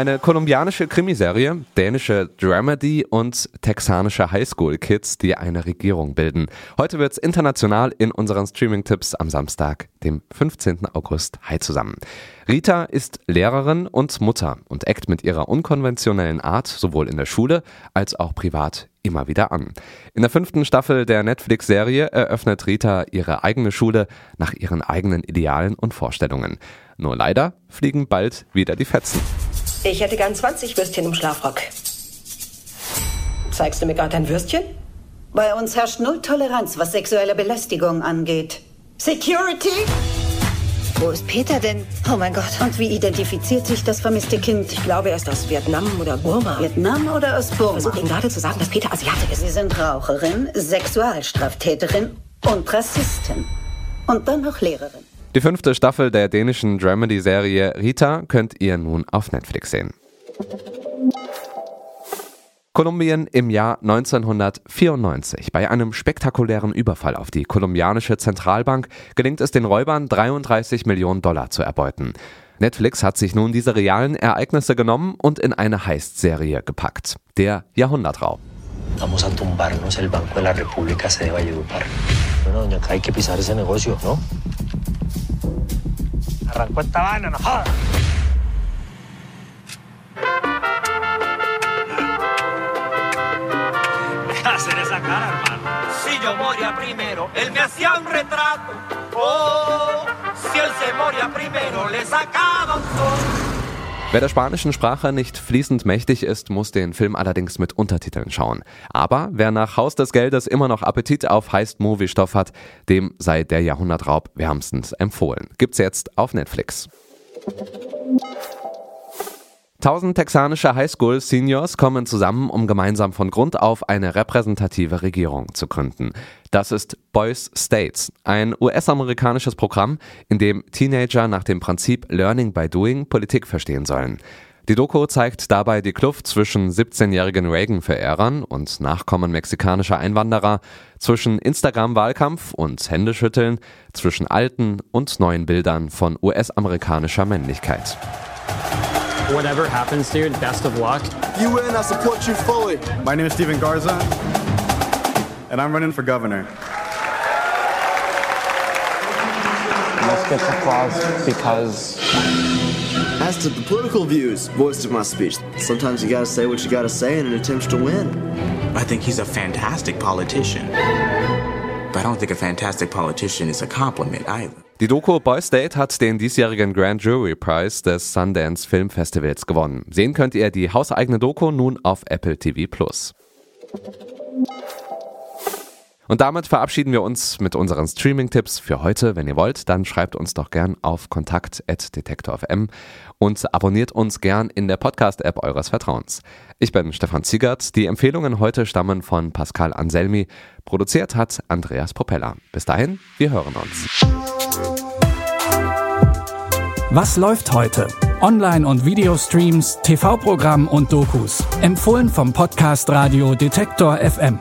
Eine kolumbianische Krimiserie, dänische Dramedy und texanische Highschool-Kids, die eine Regierung bilden. Heute wird's international in unseren Streaming-Tipps am Samstag, dem 15. August. Hi zusammen. Rita ist Lehrerin und Mutter und eckt mit ihrer unkonventionellen Art sowohl in der Schule als auch privat immer wieder an. In der fünften Staffel der Netflix-Serie eröffnet Rita ihre eigene Schule nach ihren eigenen Idealen und Vorstellungen. Nur leider fliegen bald wieder die Fetzen. Ich hätte gern 20 Würstchen im Schlafrock. Zeigst du mir gerade dein Würstchen? Bei uns herrscht null Toleranz, was sexuelle Belästigung angeht. Security? Wo ist Peter denn? Oh mein Gott. Und wie identifiziert sich das vermisste Kind? Ich glaube, er ist aus Vietnam oder Burma. Vietnam oder aus Burma? Versuch ihm gerade zu sagen, dass Peter Asiate ist. Sie sind Raucherin, Sexualstraftäterin und Rassistin. Und dann noch Lehrerin. Die fünfte Staffel der dänischen Dramedy-Serie Rita könnt ihr nun auf Netflix sehen. Kolumbien im Jahr 1994. Bei einem spektakulären Überfall auf die kolumbianische Zentralbank gelingt es den Räubern, 33 Millionen Dollar zu erbeuten. Netflix hat sich nun diese realen Ereignisse genommen und in eine Heist-Serie gepackt. Der Jahrhundertraub. Vamos a tumbarnos el Banco de la República C de Valledupar. Bueno, doña, acá hay que pisar ese negocio, ¿no? Arrancó esta vaina, no jodas. hacer esa cara, hermano? Si yo moría primero, él me hacía un retrato. Oh, si él se moría primero, le sacaba un sol. Wer der spanischen Sprache nicht fließend mächtig ist, muss den Film allerdings mit Untertiteln schauen. Aber wer nach Haus des Geldes immer noch Appetit auf Heist-Movie-Stoff hat, dem sei der Jahrhundertraub wärmstens empfohlen. Gibt's jetzt auf Netflix. Tausend texanische Highschool-Seniors kommen zusammen, um gemeinsam von Grund auf eine repräsentative Regierung zu gründen. Das ist Boys States, ein US-amerikanisches Programm, in dem Teenager nach dem Prinzip Learning by Doing Politik verstehen sollen. Die Doku zeigt dabei die Kluft zwischen 17-jährigen Reagan-Verehrern und Nachkommen mexikanischer Einwanderer, zwischen Instagram-Wahlkampf und Händeschütteln, zwischen alten und neuen Bildern von US-amerikanischer Männlichkeit. Whatever happens, dude, best of luck. You win, I support you fully. My name is Steven Garza, and I'm running for governor. Let's get applause because. As to the political views voiced in my speech, sometimes you gotta say what you gotta say in an attempt to win. I think he's a fantastic politician. But I don't think a fantastic politician is a compliment either. Die Doku Boy State hat den diesjährigen Grand Jury Prize des Sundance Film Festivals gewonnen. Sehen könnt ihr die hauseigene Doku nun auf Apple TV Plus. Und damit verabschieden wir uns mit unseren Streaming-Tipps für heute. Wenn ihr wollt, dann schreibt uns doch gern auf kontakt.detektor.fm und abonniert uns gern in der Podcast-App eures Vertrauens. Ich bin Stefan Ziegert. Die Empfehlungen heute stammen von Pascal Anselmi. Produziert hat Andreas Propeller. Bis dahin, wir hören uns. Was läuft heute? Online- und Videostreams, TV-Programm und Dokus. Empfohlen vom Podcast Radio Detektor FM.